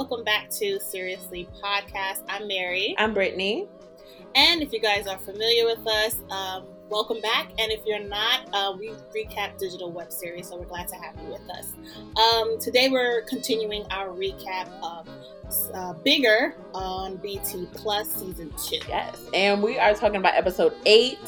Welcome back to Seriously Podcast. I'm Mary. I'm Brittany. And if you guys are familiar with us, um, welcome back. And if you're not, uh, we recap digital web series, so we're glad to have you with us. Um, today we're continuing our recap of uh, Bigger on BET Plus season two. Yes, and we are talking about episode eight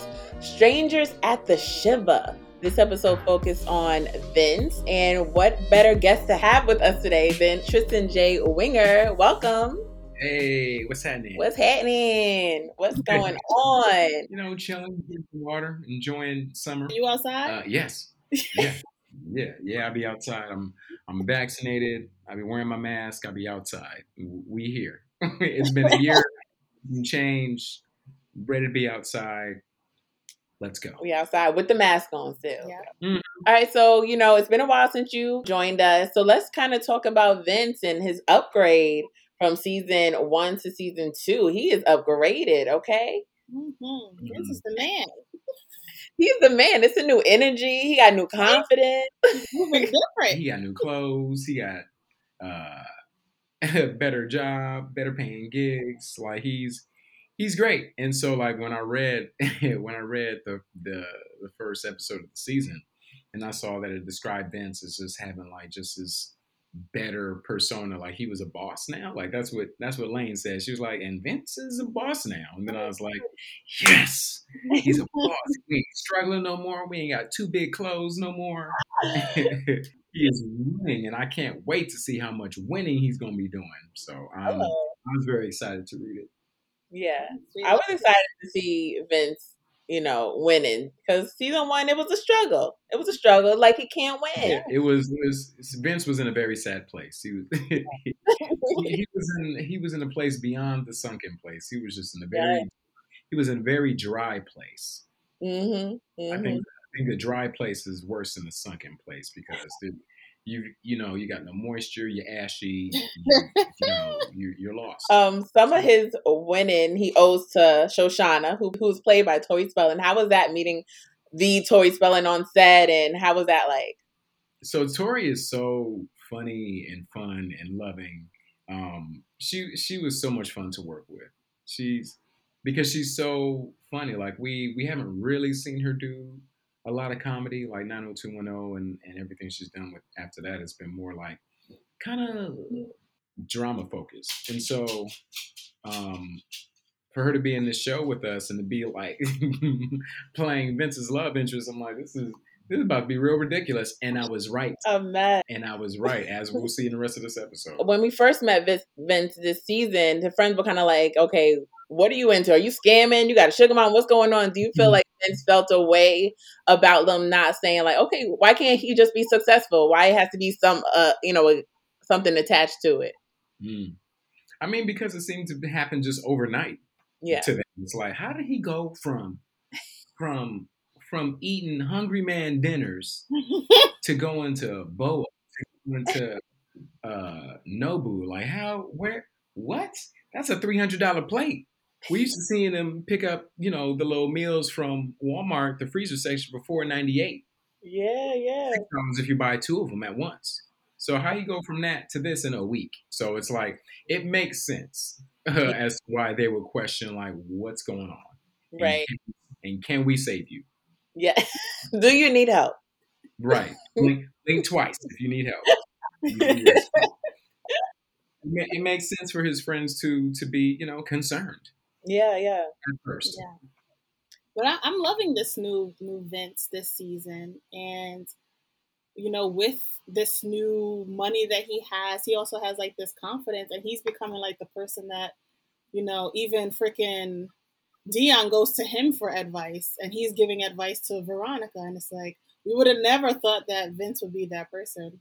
Strangers at the Shiva. This episode focused on Vince, and what better guest to have with us today than Tristen J. Winger? Welcome. Hey, what's happening? What's happening? What's going on? You know, chilling, drinking water, enjoying summer. You outside? Uh, yes. Yeah. yeah. Yeah. I'll be outside. I'm I'm vaccinated. I'll be wearing my mask. I'll be outside. We here. it's been a year. change. Ready to be outside. Let's go. We outside with the mask on still. Yeah. Mm-hmm. All right, so you know it's been a while since you joined us, so let's kind of talk about Vince and his upgrade from season one to season two. He is upgraded. Okay. Mm-hmm. Vince is the man. He's the man. It's a new energy. He got new confidence. moving different. He got new clothes. He got uh, a better job, better paying gigs. Like he's he's great. And so like when I read when I read the, the the first episode of the season and I saw that it described Vince as just having like just this better persona, like he was a boss now. Like that's what that's what Lane said. She was like, and Vince is a boss now. And then I was like, Yes, he's a boss. We ain't struggling no more. We ain't got too big clothes no more. he is winning, and I can't wait to see how much winning he's gonna be doing. So um, I was very excited to read it. Yeah, I was excited to see Vince, you know, winning because season one it was a struggle. It was a struggle. Like he can't win. Yeah, it was. It was Vince was in a very sad place. He was. he, he, was in. He was in a place beyond the sunken place. He was just in a very. Yeah. He was in a very dry place. Mm-hmm, mm-hmm. I think. I think the dry place is worse than the sunken place because you you know you got no moisture, you're ashy, you, you know you, you're lost. Um, some of his winning he owes to Shoshana, who who's played by Tori Spelling. How was that meeting the Tori Spelling on set, and how was that like? So Tori is so funny and fun and loving. Um, she she was so much fun to work with. She's because she's so funny. Like we we haven't really seen her do a lot of comedy, like 90210 and, and everything she's done with after that has been more like kind of drama focused. And so um, for her to be in this show with us and to be like playing Vince's love interest, I'm like, this is this is about to be real ridiculous. And I was right. A mess. And I was right, as we'll see in the rest of this episode. When we first met Vince, Vince this season, the friends were kind of like, okay, what are you into? Are you scamming? You got a sugar mom? What's going on? Do you feel mm-hmm. like Vince felt a way about them not saying like, okay, why can't he just be successful? Why it has to be some, uh, you know, something attached to it? Mm. I mean, because it seemed to happen just overnight. Yeah. To them, it's like, how did he go from, from, from eating hungry man dinners to going to Boa, to going to uh, Nobu? Like, how? Where? What? That's a three hundred dollar plate we used to seeing them pick up, you know, the little meals from Walmart, the freezer section before '98. Yeah, yeah. If you buy two of them at once. So how you go from that to this in a week? So it's like it makes sense uh, as to why they would question like what's going on, right? And, and can we save you? Yeah. Do you need help? Right. Blink, blink twice if you need help. it makes sense for his friends to to be you know concerned yeah, yeah. At first. Yeah. But I, I'm loving this new new Vince this season, and you know, with this new money that he has, he also has like this confidence, and he's becoming like the person that, you know, even freaking Dion goes to him for advice, and he's giving advice to Veronica, and it's like we would have never thought that Vince would be that person.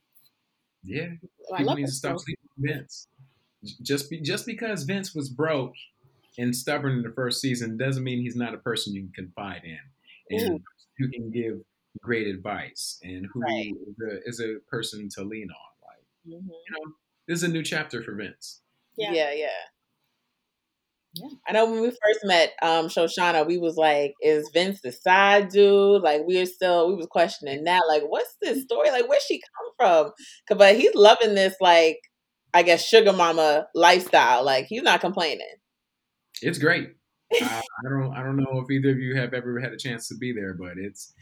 Yeah, people need to stop sleeping Vince. Just be, just because Vince was broke and stubborn in the first season doesn't mean he's not a person you can confide in and Ooh. who can give great advice and who right. is, a, is, a, person to lean on. Like, mm-hmm. you know, this is a new chapter for Vince. Yeah, yeah, yeah. Yeah. I know when we first met um Shoshana, we was like, is Vince the side dude? Like we were still we was questioning that. Like, what's this story? Like, where's she come from? But he's loving this like I guess sugar mama lifestyle. Like he's not complaining. It's great. I, I don't I don't know if either of you have ever had a chance to be there, but it's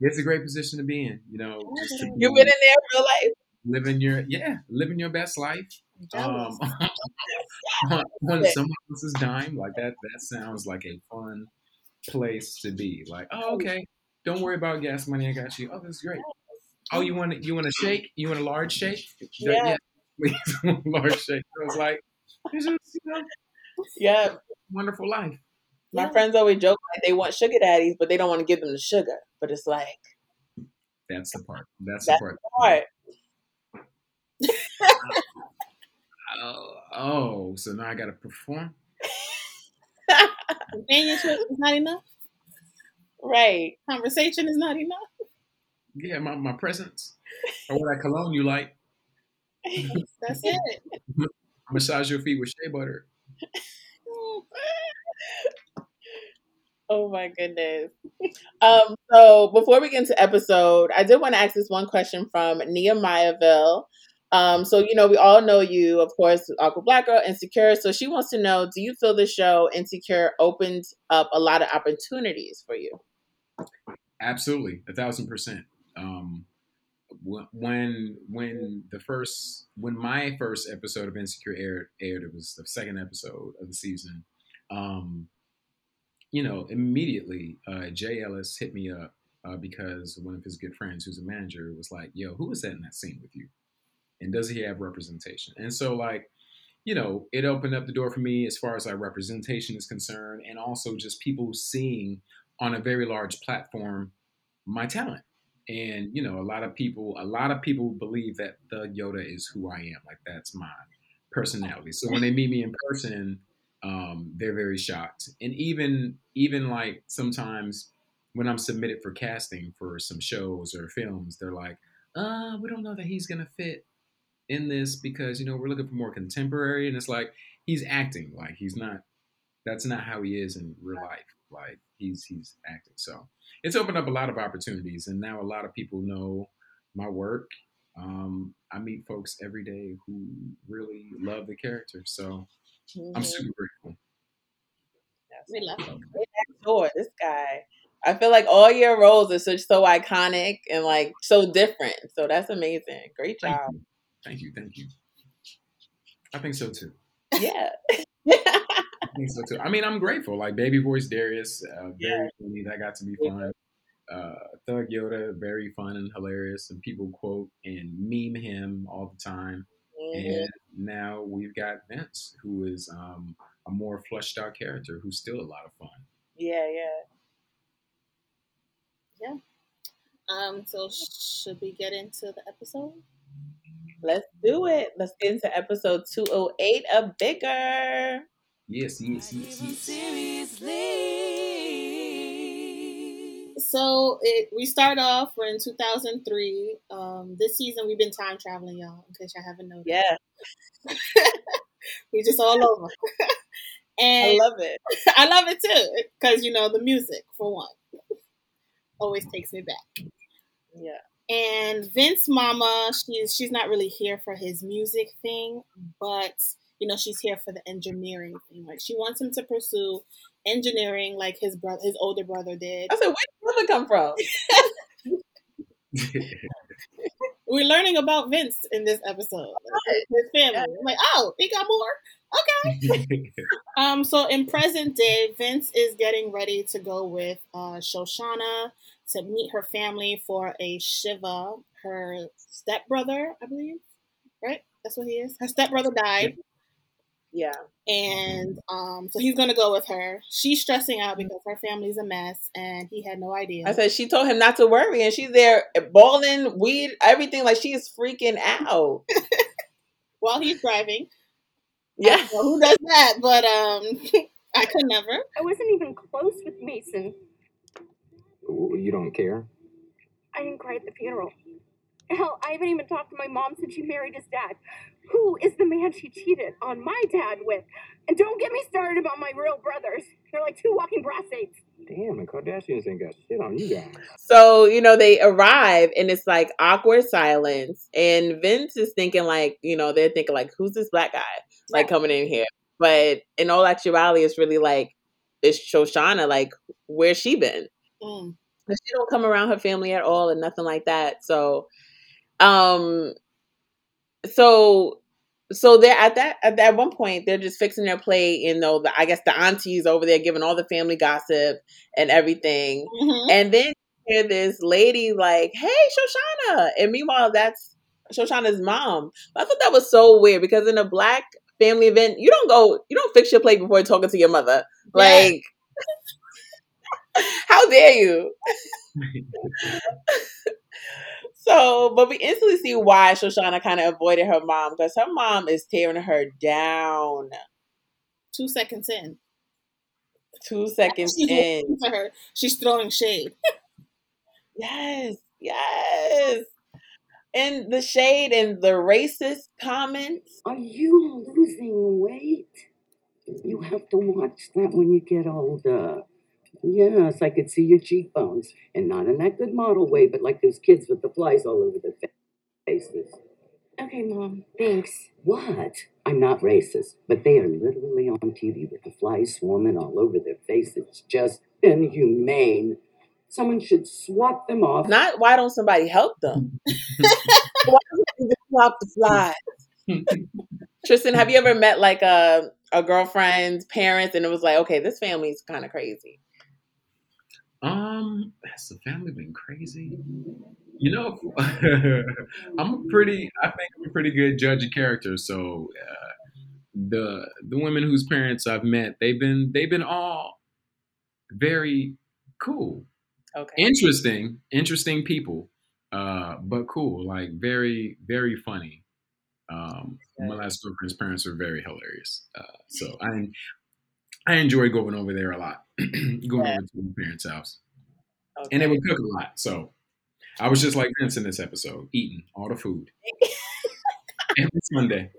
it's a great position to be in. You know, to You've been in there real life. living your yeah, living your best life. Um, on someone else's dime, like that. That sounds like a fun place to be. Like, oh, okay, don't worry about gas money. I got you. Oh, that's great. Oh, you want you want a shake? You want a large shake? Yeah. please, large shake. So it's like just you know, Yeah. Wonderful life. My Yeah. friends always joke like they want sugar daddies, but they don't want to give them the sugar. But it's like That's the part. That's, That's the part. hard. Oh, oh, so now I got to perform. Companionship is not enough. Right. Conversation is not enough. Yeah, my, my presence or what that cologne you like. That's it. Massage your feet with shea butter. Oh my goodness. Um, so before we get into episode, I did want to ask this one question from Nehemiahville. Um, so you know, we all know you, of course, Awkward Black Girl, Insecure. So she wants to know, do you feel the show Insecure opened up a lot of opportunities for you? Absolutely, a thousand percent. Um, when when the first when my first episode of Insecure aired, aired it was the second episode of the season. Um, you know, immediately uh, Jay Ellis hit me up uh, because one of his good friends, who's a manager, was like, "Yo, who was that in that scene with you? And does he have representation?" And so, like, you know, it opened up the door for me as far as like representation is concerned, and also just people seeing on a very large platform my talent. And you know, a lot of people, a lot of people believe that the Yoda is who I am. Like that's my personality. So when they meet me in person, um, they're very shocked. And even even like sometimes when I'm submitted for casting for some shows or films, they're like, uh, we don't know that he's gonna fit in this because you know we're looking for more contemporary. And it's like he's acting. Like he's not. That's not how he is in real life. Like he's he's acting. So it's opened up a lot of opportunities, and now a lot of people know my work. Um, I meet folks every day who really love the character, so I'm Mhm. super grateful. We love it. Great actor, this guy. I feel like all your roles are such so iconic and like so different. So that's amazing. Great Thank job. you, thank you, thank you. I think so too. Yeah. I think so too. I mean, I'm grateful. Like baby voice Darius, uh, very funny. That got to be fun. Uh, Thug Yoda, very fun and hilarious, and people quote and meme him all the time. Mhm. And now we've got Vince, who is um, a more fleshed out character, who's still a lot of fun. Yeah, yeah, yeah. Um, so should we get into the episode? Let's do it. Let's get into episode 208 of Bigger. Yes, yes, yes, yes. Seriously. So it we start off. We're in 2003. Um, this season we've been time traveling, y'all. In case y'all haven't noticed, Yeah, we just all over. I love it. I love it too, because you know the music for one always takes me back. Yeah. And Vince Mama, she's she's not really here for his music thing, but you know she's here for the engineering thing. Like she wants him to pursue engineering, like his brother, his older brother did. I said, where did brother come from? We're learning about Vince in this episode, his family. I'm like, oh, he got more. Okay. Um, so in present day, Vince is getting ready to go with uh, Shoshana to meet her family for a Shiva, her stepbrother, I believe. Right? That's what he is. Her stepbrother died. Yeah. And um, so he's gonna go with her. She's stressing out because her family's a mess, and he had no idea. I said she told him not to worry, and she's there balling, weed, everything. Like she is freaking out. While he's driving, Yeah. who does that? But um, I could never. I wasn't even close with Mason. you don't care? I didn't cry at the funeral. Hell, I haven't even talked to my mom since she married his dad. Who is the man she cheated on my dad with? And don't get me started about my real brothers. They're like two walking prostates. Damn, the Kardashians ain't got shit on you guys. So, you know, they arrive and it's like awkward silence. And Vince is thinking, like, you know, they're thinking, like, who's this black guy, like, coming in here? But in all actuality, it's really like, it's Shoshana, like, where's she been? Mm. She don't come around her family at all and nothing like that. So, um, so so they're at that at that one point they're just fixing their plate you know the, i guess the aunties over there giving all the family gossip and everything. Mhm. and then you hear this lady like hey shoshana! And meanwhile that's shoshana's mom. I thought that was so weird because in a black family event you don't go you don't fix your plate before talking to your mother. Yeah. like how dare you So, but we instantly see why Shoshana kind of avoided her mom because her mom is tearing her down. Two seconds in. Two seconds She's in. her. She's throwing shade. Yes, yes. And the shade and the racist comments. Are you losing weight? You have to watch that when you get older. Yes, I could see your cheekbones. And not in that good model way, but like those kids with the flies all over their fa- faces. Okay, Mom. Thanks. What? I'm not racist, but they are literally on TV with the flies swarming all over their face. It's just inhumane. Someone should swat them off. Not why don't somebody help them? why don't you just stop the flies? Tristen, have you ever met like a a girlfriend's parents and it was like, okay, this family's kind of crazy? Um, has the family been crazy? You know, I'm a pretty. I think I'm a pretty good judge of character. So uh, the the women whose parents I've met, they've been they've been all very cool, Okay. interesting, interesting people, uh, but cool. Like very very funny. Um, my last girlfriend's parents were very hilarious. Uh, so I I enjoy going over there a lot, going Yeah. over to my parents' house okay. and they would cook a lot. So I was just like Vince in this episode, eating all the food every Sunday.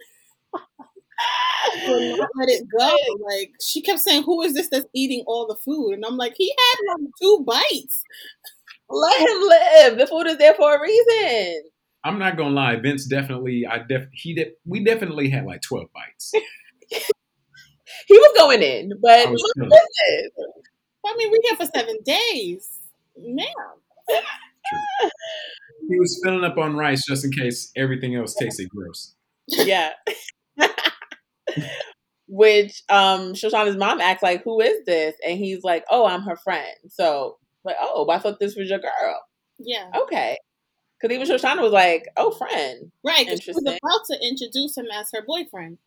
Let it go. Like she kept saying, "Who is this that's eating all the food?" And I'm like, "He had like two bites." Let him live. The food is there for a reason. I'm not gonna lie, Vince definitely, I def, he did, we definitely had like 12 bites. He was going in, but I listen, I mean, we're here for seven days, man. He was filling up on rice just in case everything else tasted gross. yeah. Which um Shoshana's mom acts like, "Who is this?" And he's like, "Oh, I'm her friend." So, like, "Oh, I thought this was your girl." Yeah, Okay, because even Shoshana was like, "Oh, friend." right. 'cause She was about to introduce him as her boyfriend,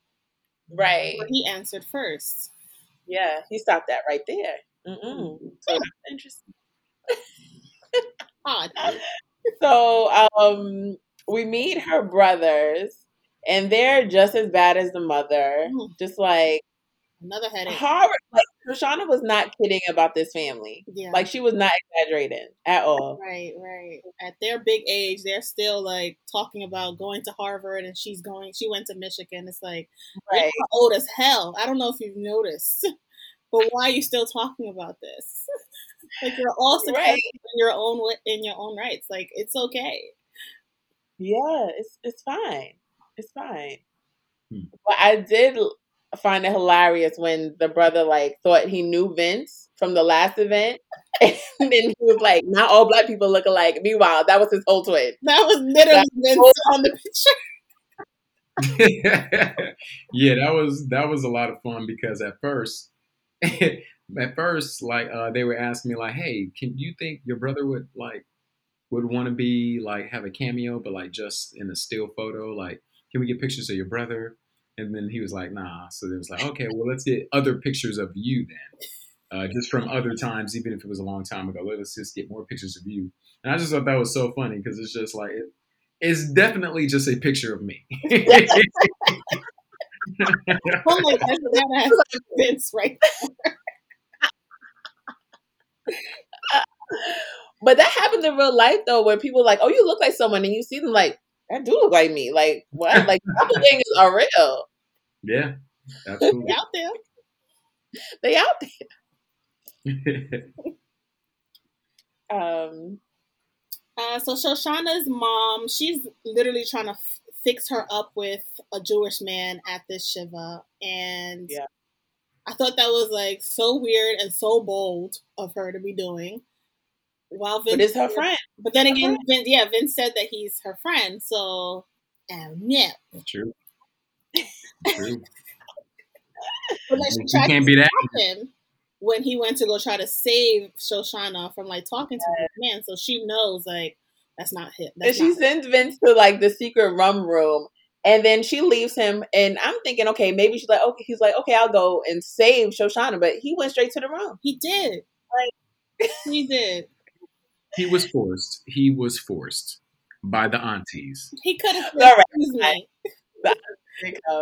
Right. but he answered first. Yeah, he stopped that right there. Mm-mm. So that's interesting. Odd. So um, we meet her brothers, and they're just as bad as the mother. Mm. Just like Another headache. horror. Like Shoshana was not kidding about this family. Yeah. Like she was not exaggerating at all. Right, right. At their big age, they're still like talking about going to Harvard, and she's going. She went to Michigan. It's like Right. you're old as hell. I don't know if you've noticed, but why are you still talking about this? like you're all successful Right. in your own way, in your own rights. Like it's okay. Yeah, it's it's fine. It's fine. Hmm. But I did l- find it hilarious when the brother like thought he knew Vince from the last event, and then he was like, "Not all black people look alike." Meanwhile, that was his whole twin. That was literally Vince on the picture. yeah, that was that was a lot of fun because at first, at first, like uh, they were asking me like, "Hey, can you think your brother would like would want to be like have a cameo, but like just in a still photo? Like, can we get pictures of your brother?" And then he was like, "Nah." So it was like, "Okay, well, let's get other pictures of you then, uh, just from other times, even if it was a long time ago. Let's just get more pictures of you." And I just thought that was so funny because it's just like it, it's definitely just a picture of me. Oh my gosh, that has Vince right. there. But that happens in real life though, where people like, "Oh, you look like someone," and you see them like, "That do look like me." Like what? Like doppelgangers are real. yeah, absolutely. out there. They out there. Um, Uh, so Shoshana's mom, she's literally trying to f- fix her up with a Jewish man at this shiva, and Yeah. I thought that was like so weird and so bold of her to be doing. While Vince, but it's her friend. But then again, Vince, yeah, Vince said that he's her friend, so um, yeah. True. True. But then she You can't be that. him when he went to go try to save Shoshana from like talking to this man, so she knows like that's not him. And That's she not sends Vince to like the secret rum room. And then she leaves him, and I'm thinking, okay, maybe she's like, okay, he's like, okay, I'll go and save Shoshana, but he went straight to the room. he did. Like he did. He was forced. He was forced by the aunties. He could have said, All right. excuse me. I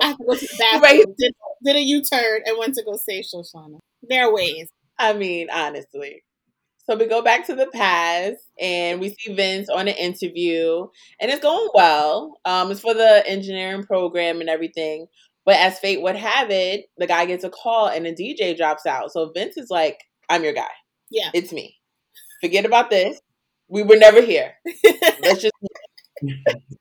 have to go to the bathroom. Right. Did, did a U turn and went to go save Shoshana. There are ways. I mean, honestly. So we go back to the past and we see Vince on an interview and it's going well. Um, it's for the engineering program and everything. But as fate would have it, the guy gets a call and the DJ drops out. So Vince is like, I'm your guy. Yeah. It's me. Forget about this. We were never here. Let's just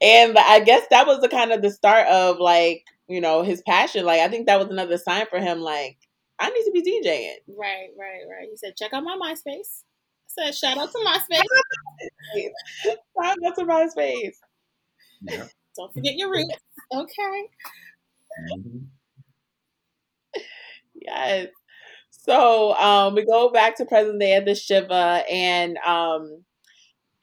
And I guess that was the kind of the start of like, you know, his passion. Like I think that was another sign for him, like, I need to be DJing. Right, right, right. He said, check out my MySpace. I said, shout out to MySpace. Shout out to MySpace. Yeah. Don't forget your roots. Okay. Mhm. Yes. So um we go back to present day at the Shiva and um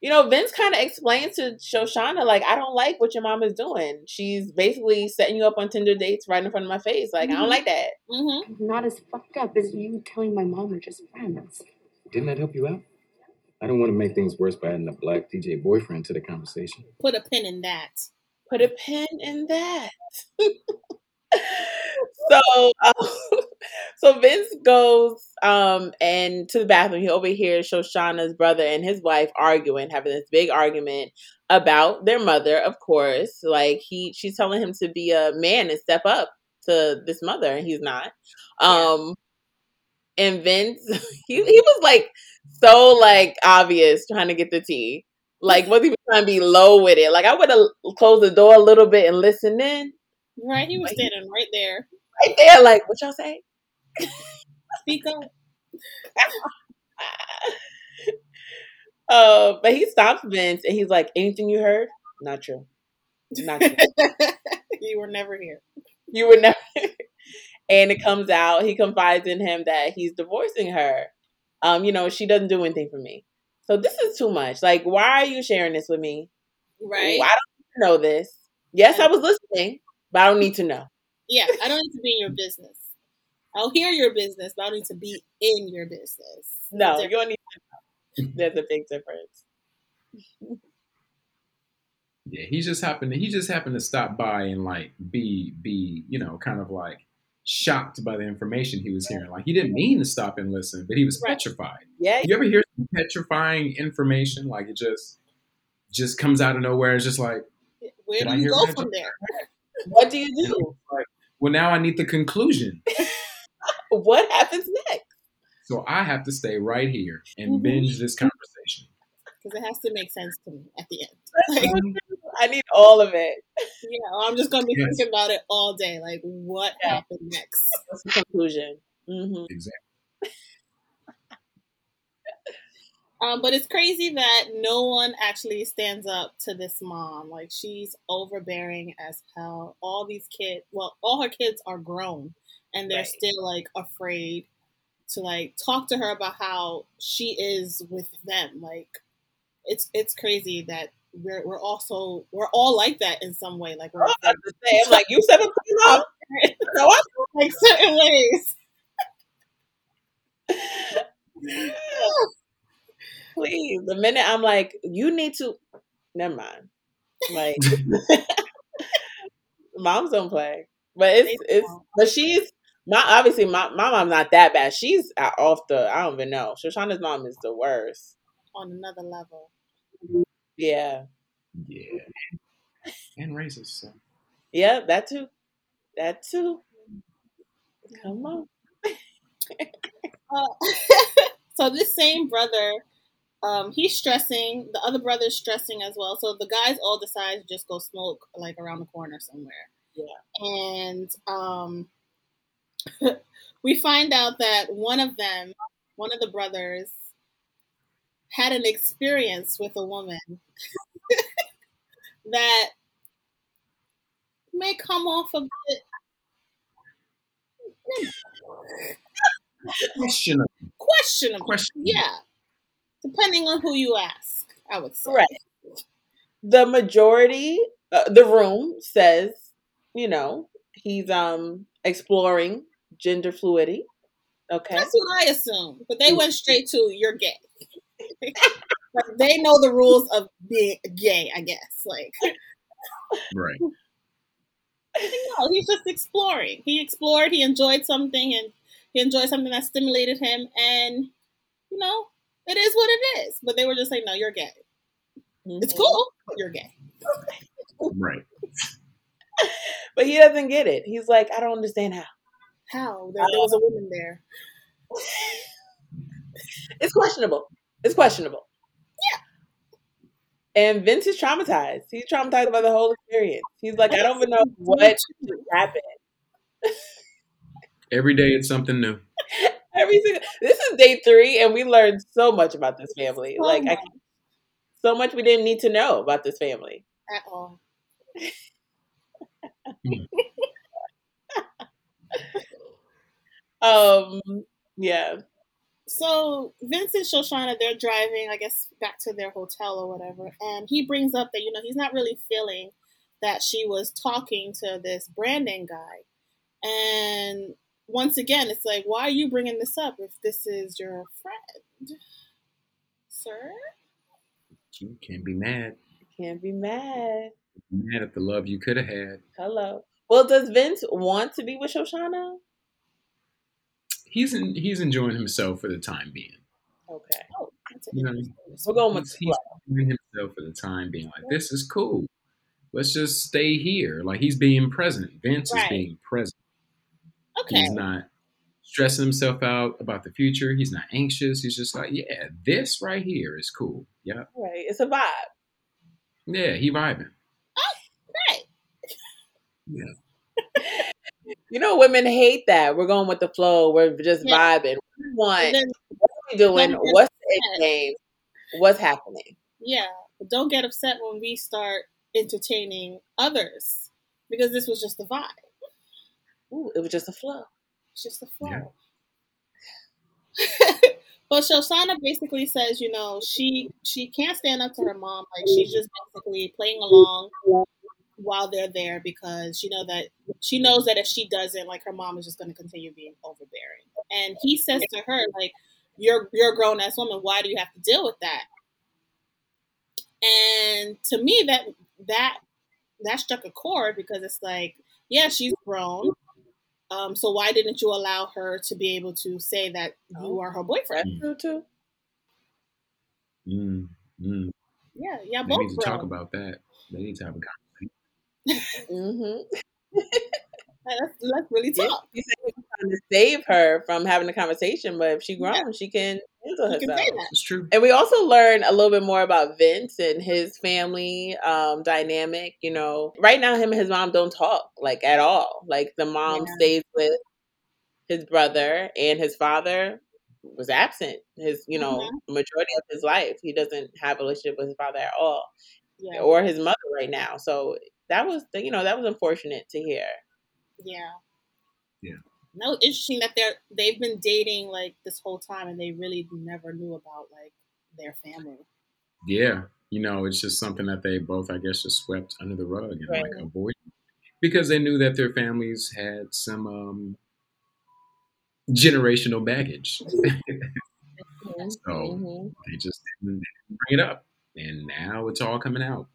you know, Vince kind of explains to Shoshana, like, I don't like what your mom is doing. She's basically setting you up on Tinder dates right in front of my face. Like, I don't Mhm. like that. Mm-hmm. Not as fucked up as you telling my mom we're just friends. Didn't that help you out? I don't want to make things worse by adding a black DJ boyfriend to the conversation. Put a pin in that. Put a pin in that. so, um, so Vince goes um and to the bathroom. He overhears Shoshana's brother and his wife arguing, having this big argument about their mother. Of course, like he, she's telling him to be a man and step up to this mother, and he's not. Um, and Vince, he he was like so like obvious trying to get the tea. Like, was he trying to be low with it? Like, I would have closed the door a little bit and listened in. Right? He was Like- standing right there. Right there, like, what y'all say? Speak up. Uh, but he stops Vince and he's like, anything you heard? Not true. Not true. you were never here. you were never. and it comes out, he confides in him that he's divorcing her. Um, you know, she doesn't do anything for me. So this is too much. Like, why are you sharing this with me? Right? I don't know this. Yes, I was listening, but I don't need to know. Yeah, I don't need to be in your business. I'll hear your business, but I don't need to be in your business. No, you don't need to know. There's a big difference. Yeah, he just happened. To, he just happened to stop by and like be be you know kind of like shocked by the information he was hearing. Like he didn't mean to stop and listen, but he was Right. petrified. Yeah, You ever hear some petrifying information? Like it just just comes out of nowhere. It's just like, Where Did do I you hear go from there? What do you do? well, now I need the conclusion, What happens next? so I have to stay right here and Mhm. binge this conversation. Because it has to make sense to me at the end. Like, I need all of it. yeah, or I'm just gonna be Yes. thinking about it all day. Like, what Yeah. happened next? What's the conclusion? hmm Exactly. Um, but it's crazy that no one actually stands up to this mom. Like she's overbearing as hell. All these kids, well, all her kids are grown, and they're Right. still like afraid to like talk to her about how she is with them. Like it's it's crazy that we're we're also we're all like that in some way. Like we're I was about to say, I'm like, you said. No, I like certain ways. please. The minute I'm like, you need to, never mind. Like, moms don't play, but it's it's. But she's my obviously my my mom's not that bad. She's off the. I don't even know. Shoshana's mom is the worst. on another level. Yeah, Yeah, and racist. So. yeah, that too, that too. Come on. Uh, so this same brother, um, he's stressing. The other brother's stressing as well. So the guys all decide to just go smoke like around the corner somewhere. Yeah. And um, we find out that one of them, one of the brothers, had an experience with a woman that may come off a bit Questionable. questionable. Questionable. Yeah. Depending on who you ask, I would say. Right. The majority, uh, the room says, you know, he's um exploring gender fluidity. Okay. That's what I assume. But they went straight to you're gay. like they know the rules of being gay, I guess. Like Right. no, he's just exploring. He explored, he enjoyed something and he enjoyed something that stimulated him and you know, it is what it is. But they were just like, No, you're gay. It's Mhm. cool, but you're gay. Right. But he doesn't get it. He's like, I don't understand how. How? There, there was a woman there. It's questionable. It's questionable. Yeah. And Vince is traumatized. He's traumatized by the whole experience. He's like, I don't even know what just happened. Every day it's something new. Every single this is day three, and we learned so much about this family. So like, I, so much we didn't need to know about this family. At all. Um, yeah. So Vince and Shoshana, they're driving, I guess, back to their hotel or whatever, and he brings up that you know he's not really feeling that she was talking to this Brandon guy, and once again, it's like, why are you bringing this up if this is your friend, sir? You can't be mad. You can't be mad. Mad at the love you could have had. Hello. Well, does Vince want to be with Shoshana? He's in, he's enjoying himself for the time being. Okay. Oh, that's You know, We're going with he's, he's enjoying himself for the time being. Like this is cool. Let's just stay here. Like he's being present. Vince Right. is being present. Okay, He's not stressing himself out about the future. He's not anxious. He's just like, yeah, this right here is cool. Yeah, Right. It's a vibe. yeah, he vibing. right. Yeah. you know, women hate that. We're going with the flow. We're just Yeah. vibing. We want then, what are we doing? What's the game? What's happening? yeah, but don't get upset when we start entertaining others because this was just the vibe. Ooh, it was just a flow. It's just a flow. Yeah. but Shoshana basically says, you know, she she can't stand up to her mom. Like she's just basically playing along while they're there because she know that she knows that if she doesn't, like her mom is just going to continue being overbearing. And he says to her, like, "You're you're a grown ass woman. Why do you have to deal with that?" And to me, that that that struck a chord because it's like, yeah, she's grown. Um, so why didn't you allow her to be able to say that you are her boyfriend? That's true too. Mm, mm. Yeah, yeah, They both need to talk grown. about that. They need to have a conversation. Mm-hmm. Let's, let's really Yeah, talk. he said he was trying to save her from having a conversation, but if she grown, she can handle You can herself. say that. It's true. And we also learn a little bit more about Vince and his family um, dynamic. You know, right now, him and his mom don't talk like at all. Like the mom Yeah. stays with his brother, and his father was absent. His, you know, Mhm. majority of his life, he doesn't have a relationship with his father at all, Yeah, or his mother right now. So that was, you know, that was unfortunate to hear. yeah, Yeah. No, interesting that they're they've been dating like this whole time, and they really never knew about like their family. Yeah. You know, it's just something that they both, I guess, just swept under the rug and like avoided because they knew that their families had some um, generational baggage. So Mhm. they just didn't bring it up, and now it's all coming out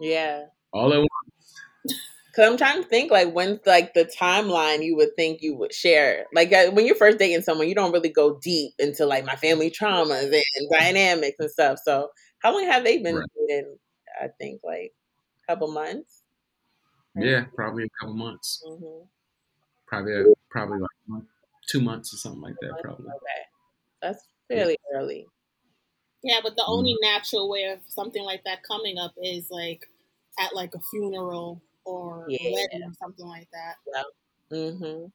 Yeah. all at once. Cause I'm trying to think like when's like the timeline you would think you would share. Like uh, when you're first dating someone, you don't really go deep into like my family traumas and dynamics and stuff. So how long have they been Right. dating? I think like a couple months. Right. Yeah, probably a couple months. hmm Probably, probably like two months or something like that, probably. Okay, that's fairly early. Yeah, but the Mm. only natural way of something like that coming up is like at like a funeral or Yeah. wedding or something like that. Mm-hmm.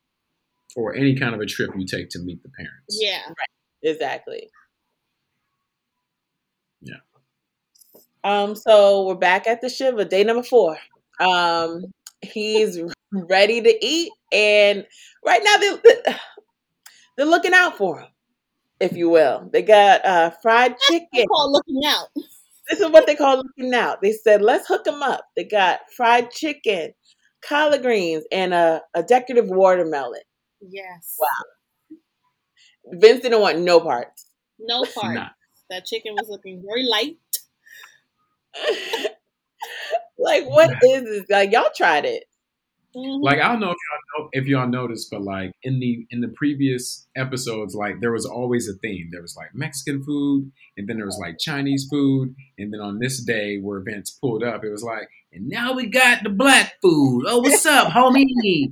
Or any kind of a trip you take to meet the parents. Yeah. Exactly. Yeah. Um. So we're back at the Shiva, day number four. Um. He's ready to eat, and right now they they're looking out for him, if you will. They got uh fried chicken. They call looking out. This is what they call looking out. They said, let's hook them up. They got fried chicken, collard greens, and a, a decorative watermelon. Yes. Wow. Vince didn't want no parts. No part. Nah. That chicken was looking very light. like, what is this? Like, y'all tried it. Mhm. Like I don't know if y'all know, if y'all noticed, but like in the in the previous episodes, like there was always a theme. There was like Mexican food, and then there was like Chinese food, and then on this day where Vince pulled up, it was like, and now we got the black food. Oh, what's up, homie?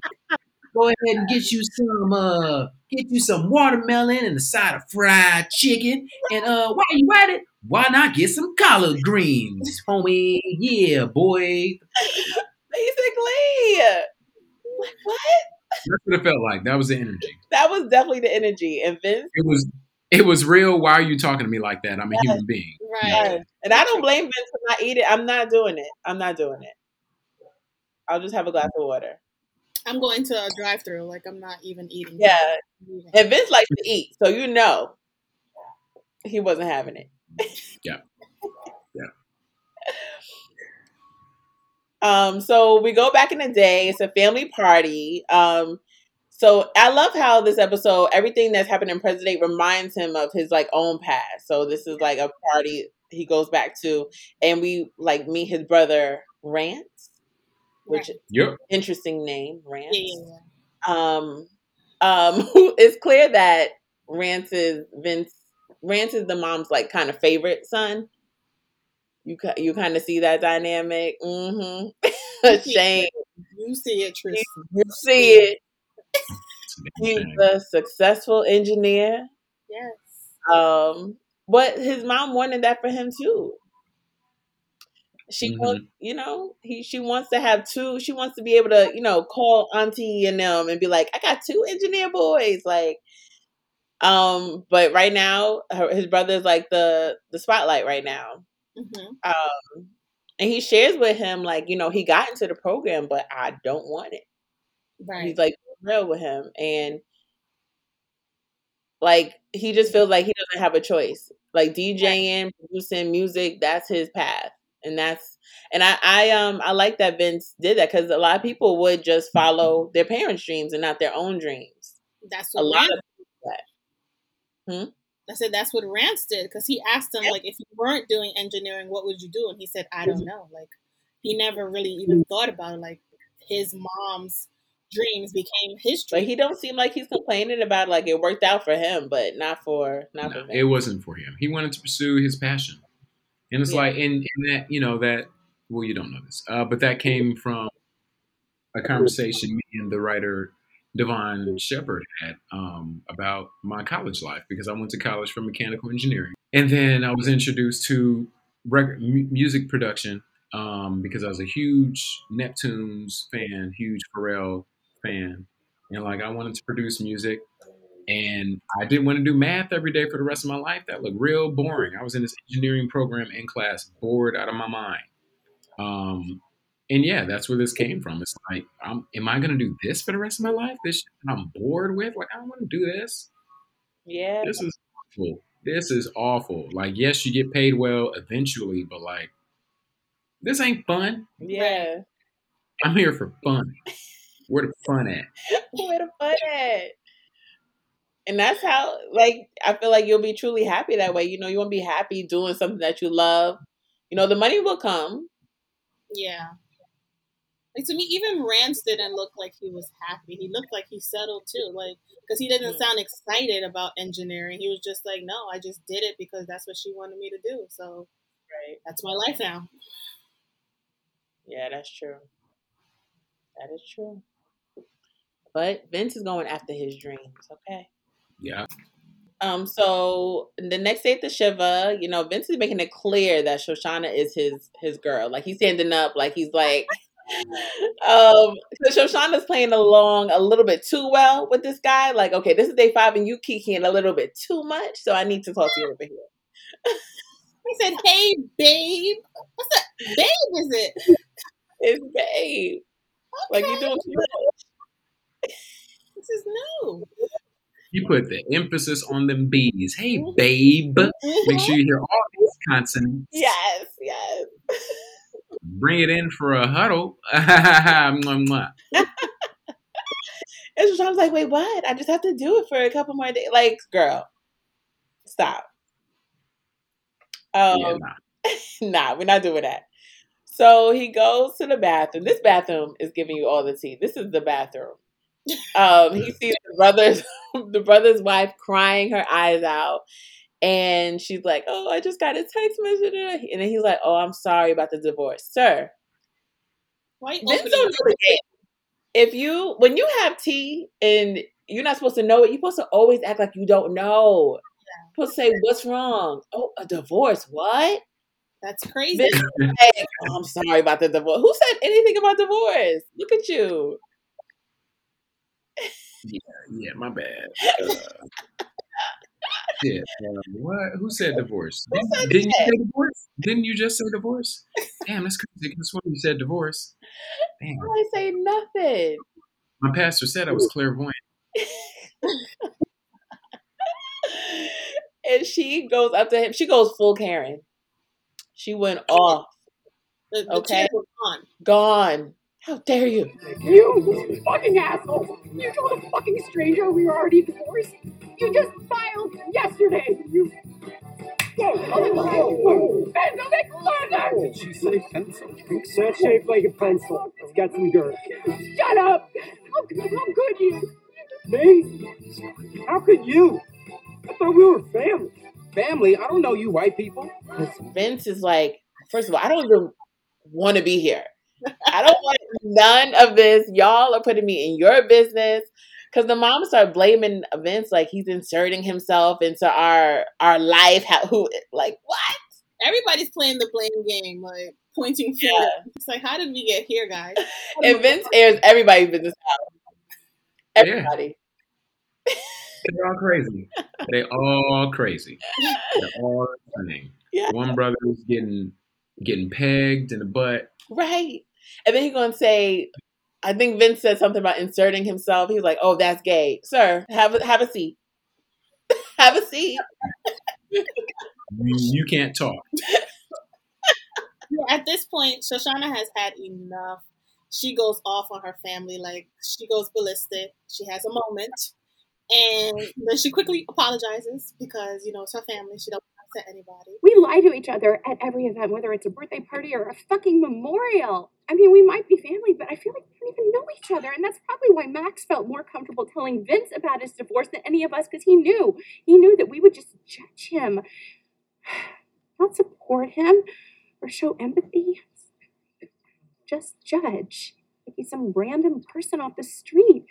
Go ahead and get you some uh get you some watermelon and a side of fried chicken. And uh while you at it, why not get some collard greens, homie? Yeah, boy. Basically. Like, what? That's what it felt like. That was the energy. That was definitely the energy. And Vince, It was it was real. Why are you talking to me like that? I'm a human being. Right. and I don't blame Vince for not eating. I'm not doing it. I'm not doing it. I'll just have a glass of water. I'm going to a drive through. Like I'm not even eating. Yeah. Eating. And Vince likes to eat, so you know he wasn't having it. Yeah. Yeah. Um, so we go back in the day. It's a family party. Um, so I love how this episode, everything that's happened in present day reminds him of his like own past. So this is like a party he goes back to, and we like meet his brother Rance, which Right. Yep. interesting name, Rance. Yeah, yeah, yeah. um um it's clear that Rance is Vince Rance is the mom's like kind of favorite son. You you kind of see that dynamic. Mm-hmm. Shane, You see it, Tristen. you see it. He's a successful engineer. Yes. Um, but his mom wanted that for him too. She Mhm. wants, you know, he she wants to have two. She wants to be able to, you know, call auntie and them and be like, I got two engineer boys, like. Um, but right now, her, his brother's like the the spotlight right now. Hmm Um, and he shares with him like, you know, he got into the program, but I don't want it. Right. He's like real with him, and like he just feels like he doesn't have a choice. Like DJing, producing music, that's his path, and that's and I I um I like that Vince did that because a lot of people would just follow their parents' dreams and not their own dreams. That's A lot of that. I said that's what Rance did because he asked him Yeah. like if you weren't doing engineering, what would you do? And he said, I don't know. Like he never really even thought about it. Like his mom's dreams became his But he don't seem like he's complaining about like it worked out for him, but not for not No, for it wasn't for him. He wanted to pursue his passion, and it's Yeah. like in, in that you know that well you don't know this, uh, but that came from a conversation me and the writer Devon Shepard had um, about my college life because I went to college for mechanical engineering, and then I was introduced to record, mu- music production um, because I was a huge Neptunes fan, huge Pharrell fan, and like I wanted to produce music. And I didn't want to do math every day for the rest of my life. That looked real boring. I was in this engineering program in class, bored out of my mind. Um, and yeah, that's where this came from. It's like, I'm, am I going to do this for the rest of my life? This shit that I'm bored with? Like, I don't want to do this. Yeah. This is awful. This is awful. Like, yes, you get paid well eventually, but like, this ain't fun. Yeah. I'm here for fun. Where the fun at? Where the fun at? And that's how, like, I feel like you'll be truly happy that way. You know, you won't be happy doing something that you love. You know, the money will come. Yeah. Like to me, even Rance didn't look like he was happy. He looked like he settled too. Like because he didn't sound excited about engineering. He was just like, no, I just did it because that's what she wanted me to do. So Right. that's my life now. Yeah, that's true. That is true. But Vince is going after his dreams, okay? Yeah. Um, so the next day at the Shiva, you know, Vince is making it clear that Shoshana is his his girl. Like he's standing up, like he's like um so Shoshana's playing along a little bit too well with this guy. Like, okay, this is day five and you kicking a little bit too much, so I need to talk to you over here. He said, "Hey, babe." What's that? Babe, is it? It's babe. Like you Okay. doing too much. This is new. You put the emphasis on them B's. Hey, Mhm. babe. Make sure you hear all these consonants. Yes, yes. Bring it in for a huddle. Mwah, mwah. And Shoshana's like, wait, what? I just have to do it for a couple more days. Like, girl, stop. Um, yeah, nah. nah, we're not doing that. So he goes to the bathroom. This bathroom is giving you all the tea. This is the bathroom. Um, he sees the brother's the brother's wife crying her eyes out, and she's like, "Oh, I just got a text message," and then he's like, "Oh, I'm sorry about the divorce, sir." Why you Vince don't it? know the game. If you when you have tea and you're not supposed to know it, you're supposed to always act like you don't know. You're supposed to say, "What's wrong?" Oh, a divorce. What? That's crazy. Vince like, oh, I'm sorry about the divorce. Who said anything about divorce? Look at you. Yeah, my bad. Uh, shit. Uh, what? Who said divorce? Who Didn't, said didn't you say divorce? Didn't you just say divorce? Damn, that's crazy. That's when you said divorce. Damn. I say nothing. My pastor said I was clairvoyant. and she goes up to him. She goes full Karen. She went off. The, the Okay. gone. Gone. How dare you? You fucking asshole! You told a fucking stranger we were already divorced? You just filed yesterday! You. Whoa, whoa, whoa, whoa! Pencil, make further! Did she say pencil? It's not shaped like a pencil. It's got some dirt. Shut up! How, how could you? Me? How could you? I thought we were family. Family? I don't know you white people. Vince is like, first of all, I don't even want to be here. I don't want none of this. Y'all are putting me in your business. Cause the mom started blaming Vince like he's inserting himself into our our life. How who like what? Everybody's playing the blame game, like pointing fingers. Yeah. It's like, how did we get here, guys? And Vince airs everybody's business out. Yeah. Everybody. They're all crazy. They all crazy. They're all cunning. Yeah. One brother is getting getting pegged in the butt. Right. And then he's gonna say, I think Vince said something about inserting himself. He's like, "Oh, that's gay, sir. Have a have a seat. have a seat." You, you can't talk. At this point, Shoshana has had enough. She goes off on her family, like she goes ballistic. She has a moment, and then she quickly apologizes because you know it's her family. She don't upset anybody. We lie to each other at every event, whether it's a birthday party or a fucking memorial. I mean, we might be family, but I feel like we don't even know each other. And that's probably why Max felt more comfortable telling Vince about his divorce than any of us, because he knew. He knew that we would just judge him, not support him or show empathy. Just judge. Like he's some random person off the street.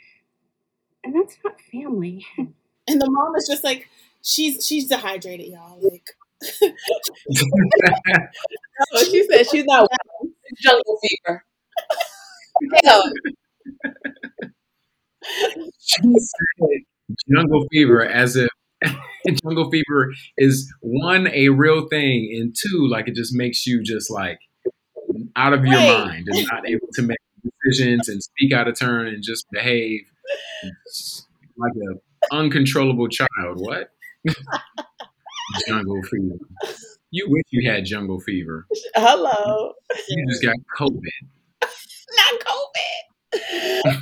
And that's not family. And the mom is just like, she's she's dehydrated, y'all. Like she said she's not well. It's jungle fever. Hell, She said jungle fever as if jungle fever is one a real thing and two like it just makes you just like out of your Right. mind and not able to make decisions and speak out of turn and just behave like an uncontrollable child. What? Jungle fever. You wish you had jungle fever. hello. You just got COVID. Not COVID.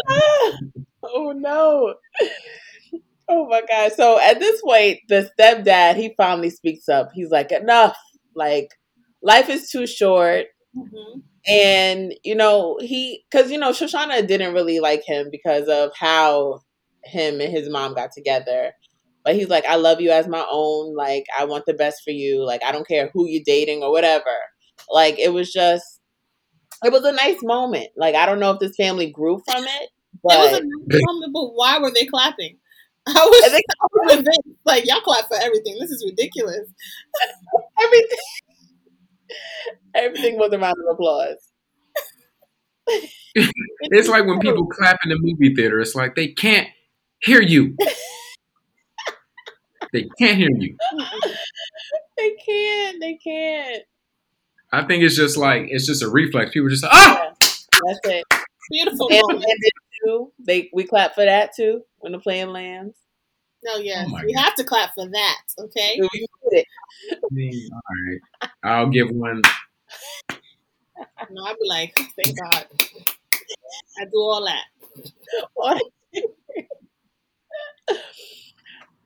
oh no. Oh my god. So at this point, the stepdad, he finally speaks up. He's like, enough. Like, life is too short. mhm. And, you know, he, because, you know, Shoshana didn't really like him because of how him and his mom got together. But he's like, I love you as my own. Like, I want the best for you. Like, I don't care who you're dating or whatever. Like, it was just, it was a nice moment. Like, I don't know if this family grew from it, But it was a nice moment, but why were they clapping? I was, I think I was with Vince, like y'all clap for everything. This is ridiculous. everything, everything was a round of applause. It's like when people clap in the movie theater. It's like they can't hear you. They can't hear you. They can't. They can't. I think it's just like it's just a reflex. People just ah. That's it. Beautiful And too. They we clap for that too when the plane lands. No, yes, Oh we God. have to clap for that. Okay. We did it. All right, I'll give one. No, I'd be like, thank God. I do all that.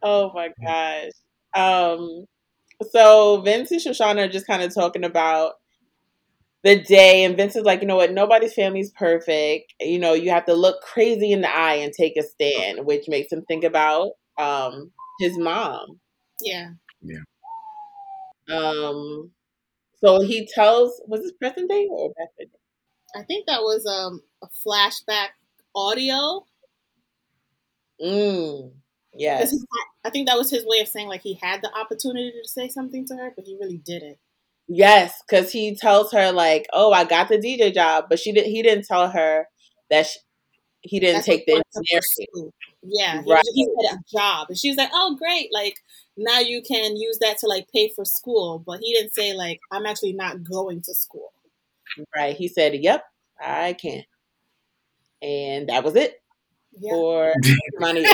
oh my gosh. Um so Vince and Shoshana are just kind of talking about the day and Vince is like, you know what, nobody's family is perfect. You know, you have to look crazy in the eye and take a stand, which makes him think about um his mom. Yeah. Yeah. Um so he tells was this present day or back then? I think that was um, a flashback audio. Mm. 'Cause Yes. he I think that was his way of saying like he had the opportunity to say something to her, but he really didn't. Yes, because he tells her like, "Oh, I got the DJ job," but she didn't. He didn't tell her that she, he didn't That's take the he engineering. Yeah, he, Right. was- he said a job, and she was like, "Oh, great! Like now you can use that to like pay for school." But he didn't say like, "I'm actually not going to school." Right? He said, "Yep, I can," and that was it Yeah, for money.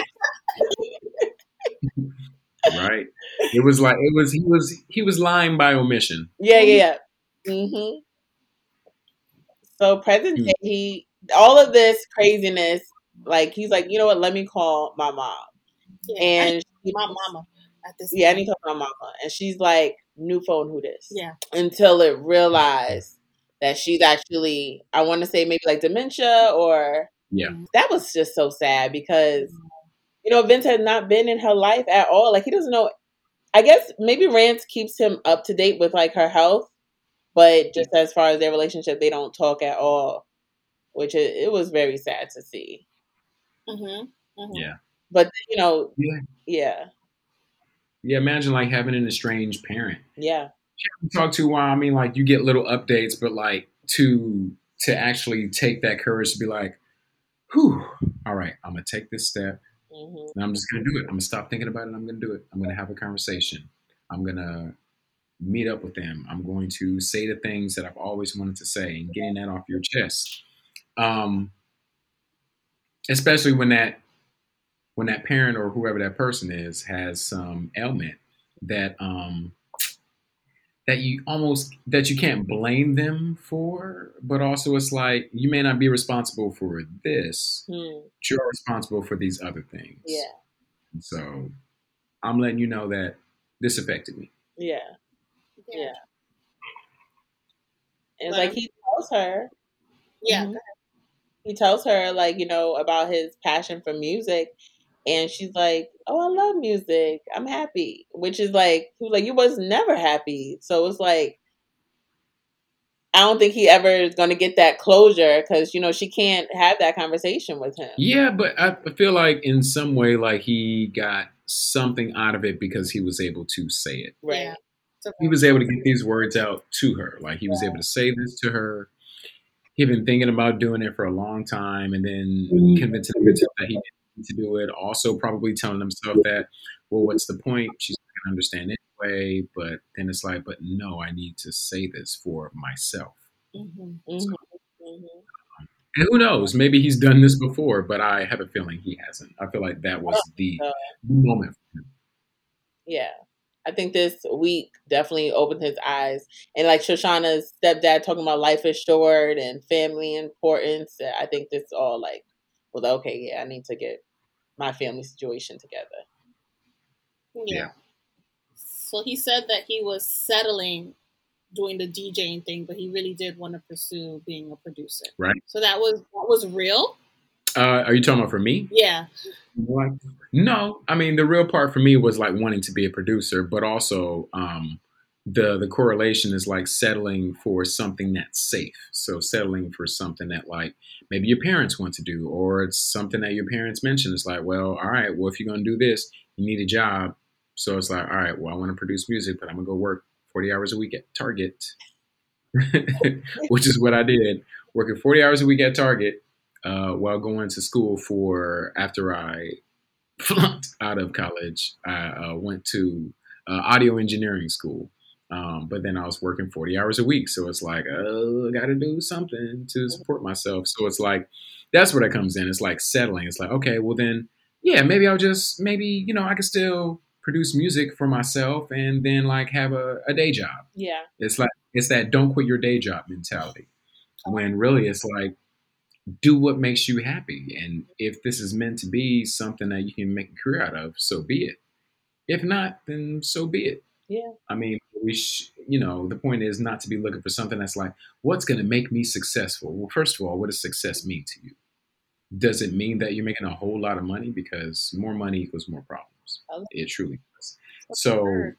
Right? It was like it was. He was he was lying by omission. yeah, yeah, yeah. Mm-hmm. So present day, he all of this craziness. Like he's like, you know what? Let me call my mom, yeah. I and need she, my mama at this. yeah, I need to talk to my mama, and she's like, new phone, who this? Yeah, until it realized that she's actually I want to say maybe like dementia or Yeah. that was just so sad because you know Vince has not been in her life at all like he doesn't know I guess maybe Rance keeps him up to date with like her health but just as far as their relationship they don't talk at all which it, it was very sad to see mm-hmm. Yeah. but you know Yeah. yeah Yeah. Imagine like having an estranged parent. yeah talk to a while. I mean, like you get little updates, but like to to actually take that courage to be like, "Whew, all right, I'm gonna take this step, hmm and I'm just gonna do it. I'm gonna stop thinking about it. I'm gonna do it. I'm gonna have a conversation. I'm gonna meet up with them. I'm going to say the things that I've always wanted to say and getting that off your chest. Um, especially when that when that parent or whoever that person is has some ailment that um that you almost that you can't blame them for, but also it's like you may not be responsible for this, Hmm. but you're responsible for these other things. yeah So I'm letting you know that this affected me. yeah yeah, Yeah. and it's like he tells her yeah. Mhm. he tells her like you know about his passion for music and she's like oh i love music i'm happy which is like he was like you was never happy so it's like i don't think he ever is going to get that closure because you know she can't have that conversation with him Yeah, but I I feel like in some way, like he got something out of it because he was able to say it. right Yeah. He was able to get these words out to her. Like he was able to say this to her. He'd been thinking about doing it for a long time, and then mm-hmm. convincing himself that he didn't need to do it. Also, probably telling himself that, well, what's the point? She's not gonna understand anyway. But then it's like, but no, I need to say this for myself. Mhm. Mhm. Mhm. And who knows? Maybe he's done this before, but I have a feeling he hasn't. I feel like that was the Uh, moment. for him. yeah i think this week definitely opened his eyes and like shoshana's stepdad talking about life is short and family importance i think this all like was okay yeah i need to get my family situation together Yeah. So he said that he was settling doing the DJing thing, but he really did want to pursue being a producer. Right. So that was that was real. Uh, are you talking about for me? Yeah. What? No, I mean the real part for me was like wanting to be a producer, but also um, the the correlation is like settling for something that's safe. So settling for something that like maybe your parents want to do, or it's something that your parents mention. It's like, well, all right, well, if you're gonna do this, you need a job. So it's like, all right, well, I want to produce music, but I'm gonna go work 40 hours a week at Target, which is what I did, working 40 hours a week at Target uh, while going to school for after I flunked out of college. I uh, went to uh, audio engineering school. Um, but then I was working 40 hours a week. So it's like, oh, I got to do something to support myself. So it's like, that's where that comes in. It's like settling. It's like, okay, well then, yeah, maybe I'll just, maybe, you know, I can still produce music for myself and then like have a, a day job. Yeah. It's like, it's that don't quit your day job mentality. When really it's like, do what makes you happy. And if this is meant to be something that you can make a career out of, so be it. If not, then so be it. Yeah. I mean, we, sh- you know, the point is not to be looking for something that's like, what's going to make me successful? Well, first of all, what does success mean to you? Does it mean that you're making a whole lot of money? Because more money equals more problems. Oh, okay. It truly does. So,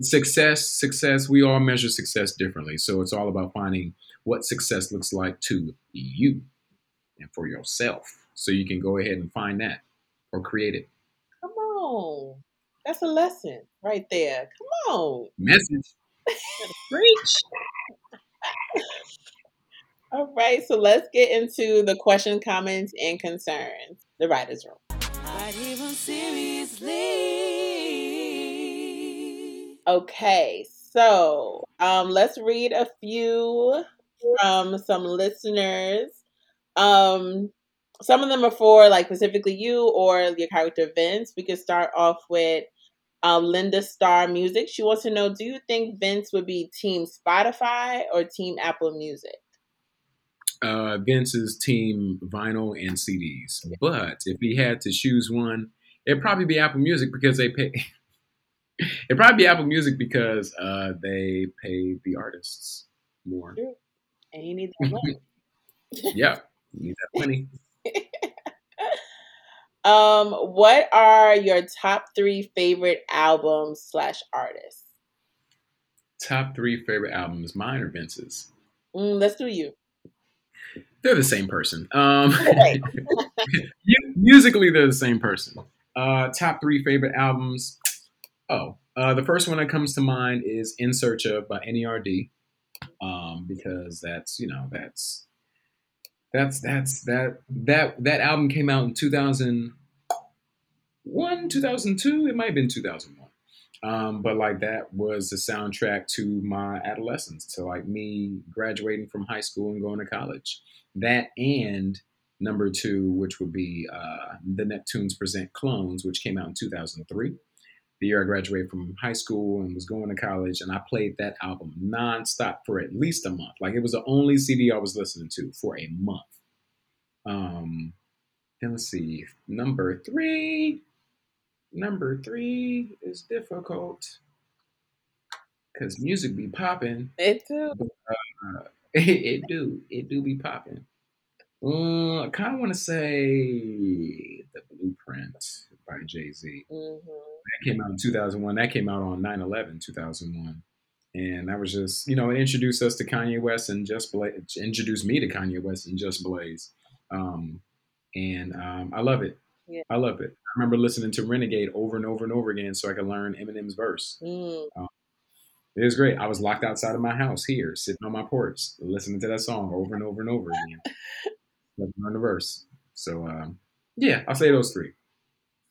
success, success, we all measure success differently. So, it's all about finding what success looks like to you and for yourself. So, you can go ahead and find that or create it. Come on. That's a lesson right there. Come on. Message. Preach. All right, so let's get into the question, comments, and concerns. The writer's room. Okay, so um, let's read a few from some listeners. Um, some of them are for like specifically you or your character Vince. We could start off with um, Linda Star Music. She wants to know: Do you think Vince would be Team Spotify or Team Apple Music? uh, Vince's team vinyl and CDs. But if he had to choose one, it'd probably be Apple Music because they pay. it'd probably be Apple Music because uh, they pay the artists more. True. And you need that money. Yeah, you need that money. Um, what are your top three favorite albums slash artists? Top three favorite albums, mine or Vince's? Mm, let's do you. They're the same person. Um, Right. musically, they're the same person. Uh, top three favorite albums. Oh, uh, the first one that comes to mind is "In Search of" by NERD, um, because that's you know that's that's that's that that that album came out in 2001, 2002. It might have been 2001. Um, but like that was the soundtrack to my adolescence, to like me graduating from high school and going to college. That and number two, which would be uh, the Neptunes Present Clones, which came out in 2003, the year I graduated from high school and was going to college. And I played that album nonstop for at least a month. Like it was the only CD I was listening to for a month. Um, then let's see, number three. Number three is difficult because music be popping. It do. Uh, it, it do. It do be popping. Uh, I kind of want to say The Blueprint by Jay Z. hmm That came out in 2001. That came out on 9 11, 2001. And that was just, you know, it introduced us to Kanye West and Just Blaze, introduced me to Kanye West and Just Blaze. Um, and um, I love it. Yeah. I love it. I remember listening to Renegade over and over and over again so I could learn Eminem's verse. Mm. It was great. I was locked outside of my house here, sitting on my porch, listening to that song over and over and over again. Let learn the verse. So, um, yeah, I'll say those three.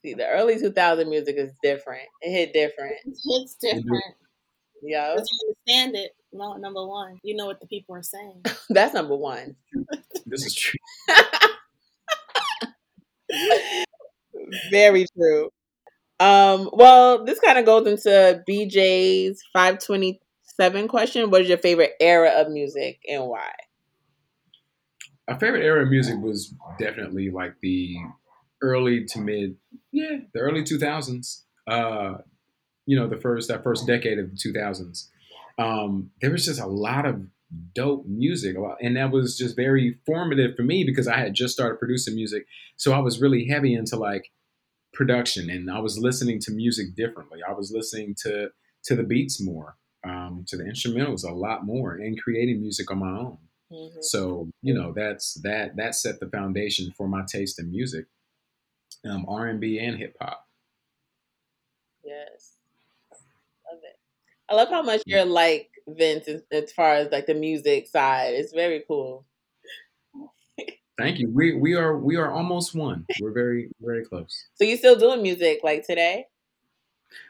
See, the early 2000 music is different. It hit different. It's different. Yeah, But you understand it. No, number one, you know what the people are saying. that's number one. This is true. Very true. Um, well, this kind of goes into BJ's 527 question. What is your favorite era of music and why? My favorite era of music was definitely like the early to mid, yeah, the early 2000s. Uh, you know, the first that first decade of the 2000s. Um, there was just a lot of dope music, and that was just very formative for me because I had just started producing music, so I was really heavy into like production, and I was listening to music differently. I was listening to to the beats more. um, to the instrumentals a lot more and creating music on my own. Mhm. So you know that's that that set the foundation for my taste in music, um, R and B and hip hop. Yes. Love it. I love how much you're like Vince as, as far as like the music side. It's very cool. Thank you. We we are we are almost one. We're very very close. So you still doing music like today?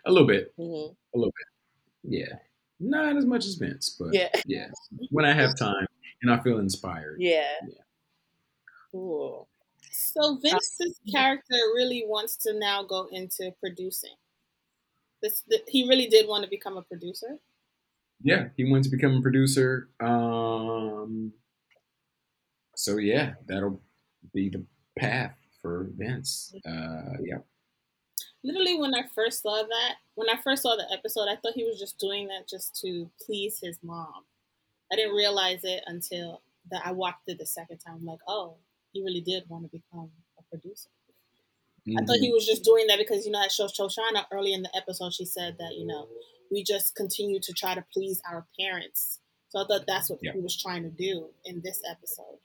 A little bit, hmm a little bit. Yeah, not as much as Vince, but Yeah. yeah. When I have time and I feel inspired. Yeah. Yeah. Cool. So Vince's character really wants to now go into producing. This th- he really did want to become a producer. Yeah, he wanted to become a producer. Um, so yeah, that'll be the path for Vince. Uh, yeah. Literally, when I first saw that, when I first saw the episode, I thought he was just doing that just to please his mom. I didn't realize it until that I watched it the second time. I'm like, oh, he really did want to become a producer. I thought he was just doing that because you know, at Shosh- Shoshana early in the episode, she said that you know we just continue to try to please our parents. So I thought that's what Yeah. he was trying to do in this episode.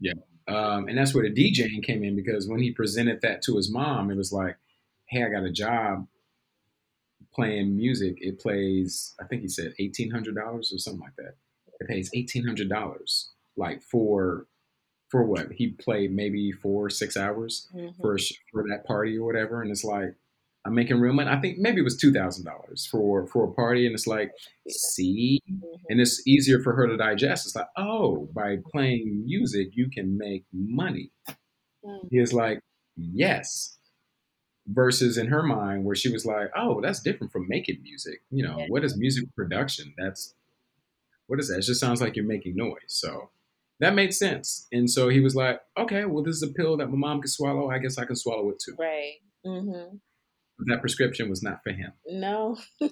Yeah. Um, and that's where the DJing came in because when he presented that to his mom, it was like, "Hey, I got a job playing music. It plays, I think he said eighteen hundred dollars or something like that. It pays eighteen hundred dollars, like for for what he played maybe four or six hours Mhm. for for that party or whatever. And it's like I'm making real money. I think maybe it was two thousand dollars for for a party, and it's like, see, Mhm. and it's easier for her to digest. It's like, oh, by playing music, you can make money. Mm. He was like, yes. Versus in her mind, where she was like, oh, that's different from making music. You know, what is music production? That's what is that? It just sounds like you're making noise. So that made sense. And so he was like, okay, well, this is a pill that my mom can swallow. I guess I can swallow it too. Right. hmm But that prescription was not for him. No.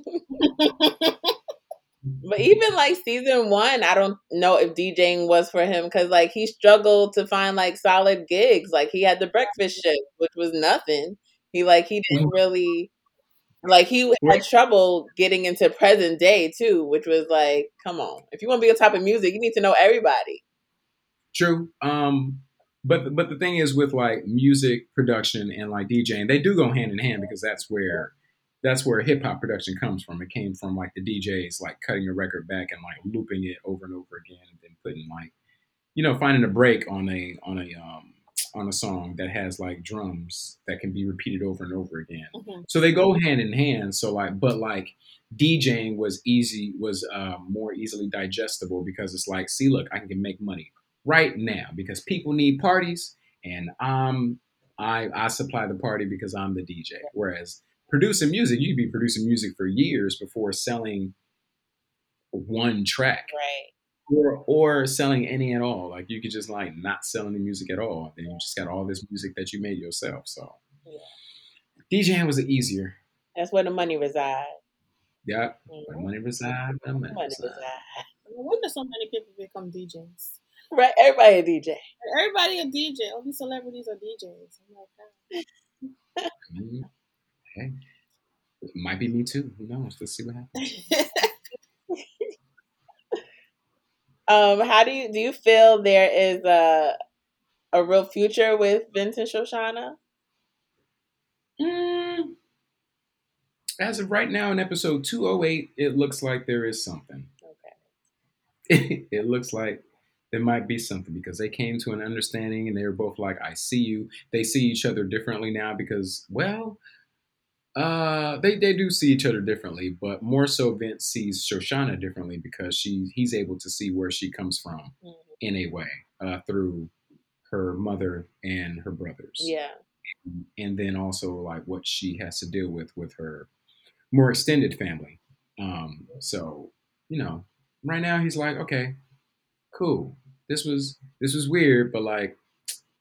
But even like season one, I don't know if DJing was for him because like he struggled to find like solid gigs. Like he had the breakfast shift, which was nothing. He like he didn't really like he had trouble getting into present day too, which was like, come on, if you want to be on top of music, you need to know everybody. True. Um, but but the thing is with like music production and like DJing, they do go hand in hand because that's where that's where hip hop production comes from. It came from like the DJs like cutting a record back and like looping it over and over again and then putting like you know finding a break on a on a um on a song that has like drums that can be repeated over and over again. Mhm. So they go hand in hand. So like, but like DJing was easy, was uh, more easily digestible because it's like, see, look, I can make money right now because people need parties, and I'm I I supply the party because I'm the DJ. Whereas producing music, you'd be producing music for years before selling one track Right. or or selling any at all. Like you could just like not sell any music at all. Then you just got all this music that you made yourself. So Yeah. DJing was easier. That's where the money resides. Yeah, Mhm. where money reside, where money Money reside. reside. No wonder so many people become DJs. Right. Everybody a DJ. Everybody a DJ. All these celebrities are DJs. I'm like, "Ah." Mm, Hey, it might be me too. Who knows? Let's see what happens. Um, how do you do you feel there is a a real future with Vince and Shoshana? Mm, as of right now, in episode 208, it looks like there is something. Okay. it looks like there might be something because they came to an understanding and they were both like, I see you. They see each other differently now because, well, uh, they, they do see each other differently, but more so Vince sees Shoshana differently because she he's able to see where she comes from Mhm. in a way uh, through her mother and her brothers Yeah. and then also like what she has to deal with with her more extended family. Um, so you know, right now he's like, okay, cool. This was this was weird, but like,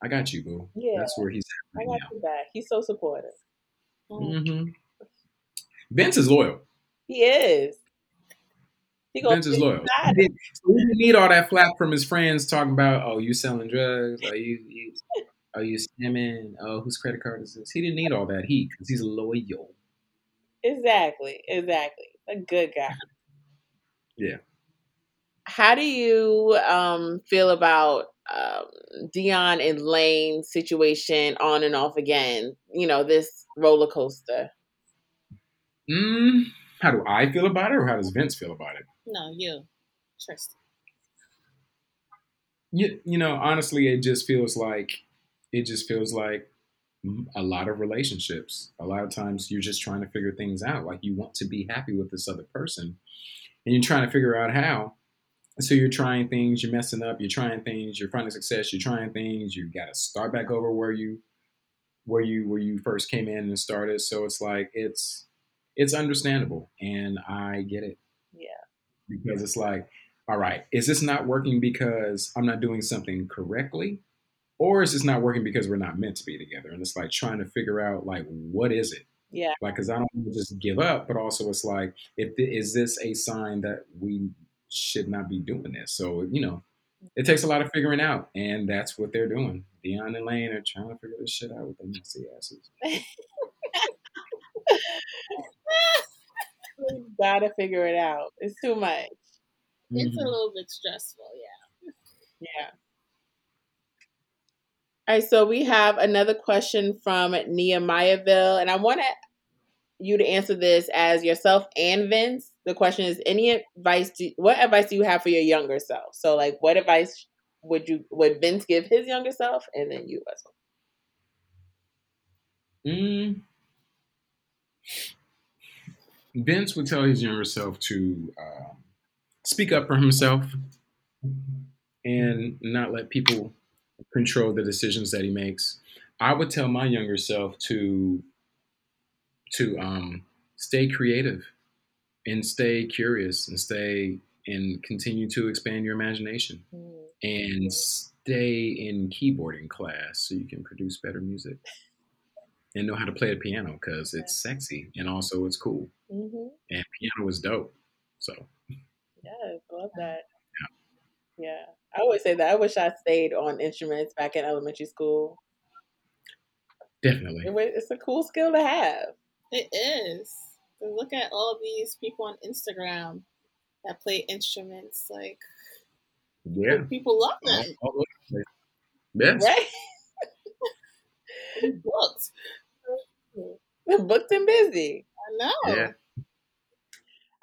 I got you, boo. Yeah. That's where he's I at got right now. you back. He's so supportive. hmm Vince is loyal. He is. He goes Vince is loyal. He didn't, he didn't need all that flap from his friends talking about, oh, you selling drugs? Are you, you are you scamming? Oh, whose credit card is this? He didn't need all that heat because he's loyal. Exactly. Exactly. A good guy. Yeah. How do you um, feel about um, Dion and Lane situation on and off again? You know, this roller coaster. Mm, how do I feel about it, or how does Vince feel about it? No, you, Tristen. You, you know, honestly, it just feels like it just feels like a lot of relationships. A lot of times, you're just trying to figure things out. Like you want to be happy with this other person, and you're trying to figure out how. So you're trying things, you're messing up, you're trying things, you're finding success, you're trying things. You got to start back over where you, where you, where you first came in and started. So it's like it's, it's understandable, and I get it. Yeah. Because it's like, all right, is this not working because I'm not doing something correctly? Or is this not working because we're not meant to be together? And it's like trying to figure out like what is it? Yeah. Like, because I don't want to just give up, but also it's like, if is this a sign that we should not be doing this? So you know, it takes a lot of figuring out, and that's what they're doing. Dion and Lane are trying to figure this shit out with their messy asses. You gotta figure it out. It's too much. It's a Mhm. little bit stressful, yeah. Yeah. All right, so we have another question from Nehemiahville, and I want you to answer this as yourself and Vince. The question is: Any advice? Do, what advice do you have for your younger self? So, like, what advice would you would Vince give his younger self, and then you as well? Mm. Vince would tell his younger self to um, speak up for himself and not let people control the decisions that he makes. I would tell my younger self to to um, stay creative and stay curious and stay and continue to expand your imagination and stay in keyboarding class so you can produce better music and know how to play the piano because it's sexy and also it's cool Mm-hmm. and piano is dope. So Yes, love that. Yeah, yeah. I always say that. I wish I stayed on instruments back in elementary school. definitely, It It's a cool skill to have. It is. So look at all these people on Instagram that play instruments. Like yeah. people love All- them. all over the. Yes. Right? Books. Booked and busy. I know. Yeah.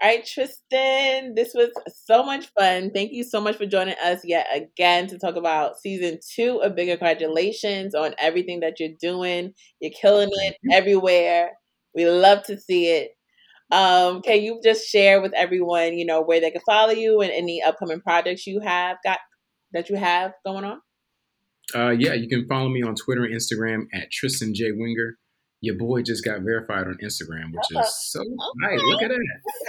All right, Tristen, this was so much fun. Thank you so much for joining us yet again to talk about season two of Big Congratulations on everything that you're doing. You're killing it everywhere. We love to see it. Um, can you just share with everyone, you know, where they can follow you and any upcoming projects you have got that you have going on? Uh, yeah, you can follow me on Twitter and Instagram at Tristen J Winger. Your boy just got verified on Instagram, which is so nice. Look at that.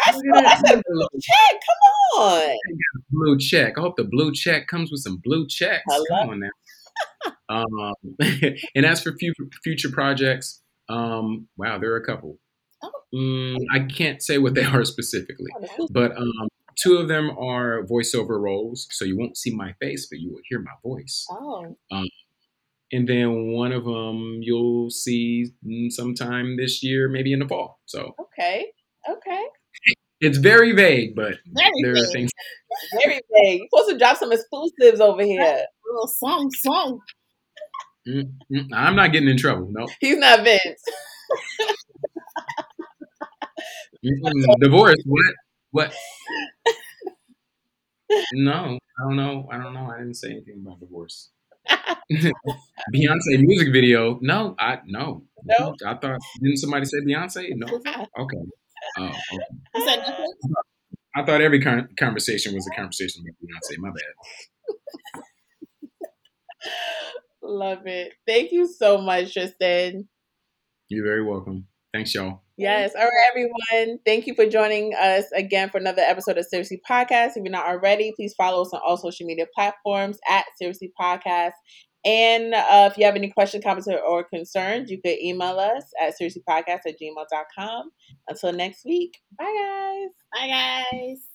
I Look at that. said, blue check, come on. blue check. I hope the blue check comes with some blue checks. I Come on now. um, and as for future future projects, um, wow, there are a couple. Mm, I can't say what they are specifically, but um, two of them are voiceover roles, so you won't see my face, but you will hear my voice. Oh. And then one of them you'll see sometime this year, maybe in the fall. So Okay, okay. it's very vague, but Very there are things. Very vague. You're supposed to drop some exclusives over here. little song song. Mm, mm, I'm not getting in trouble. No. He's not Vince. Divorce? What? What? No, I don't know. I don't know. I didn't say anything about divorce. Beyonce music video? No, I no. No? I thought didn't somebody say Beyonce? No. Okay. Oh, okay. Is that Netflix? I thought every con- conversation was a conversation about Beyonce. My bad. Love it. Thank you so much, Tristen. You're very welcome. Thanks, y'all. Yes. All right, everyone. Thank you for joining us again for another episode of Seriously Podcast. If you're not already, please follow us on all social media platforms at Seriously Podcast. And uh, if you have any questions, comments, or- concerns, you could email us at seriouslypodcast at gmail.com. Until next week, bye, guys. Bye guys.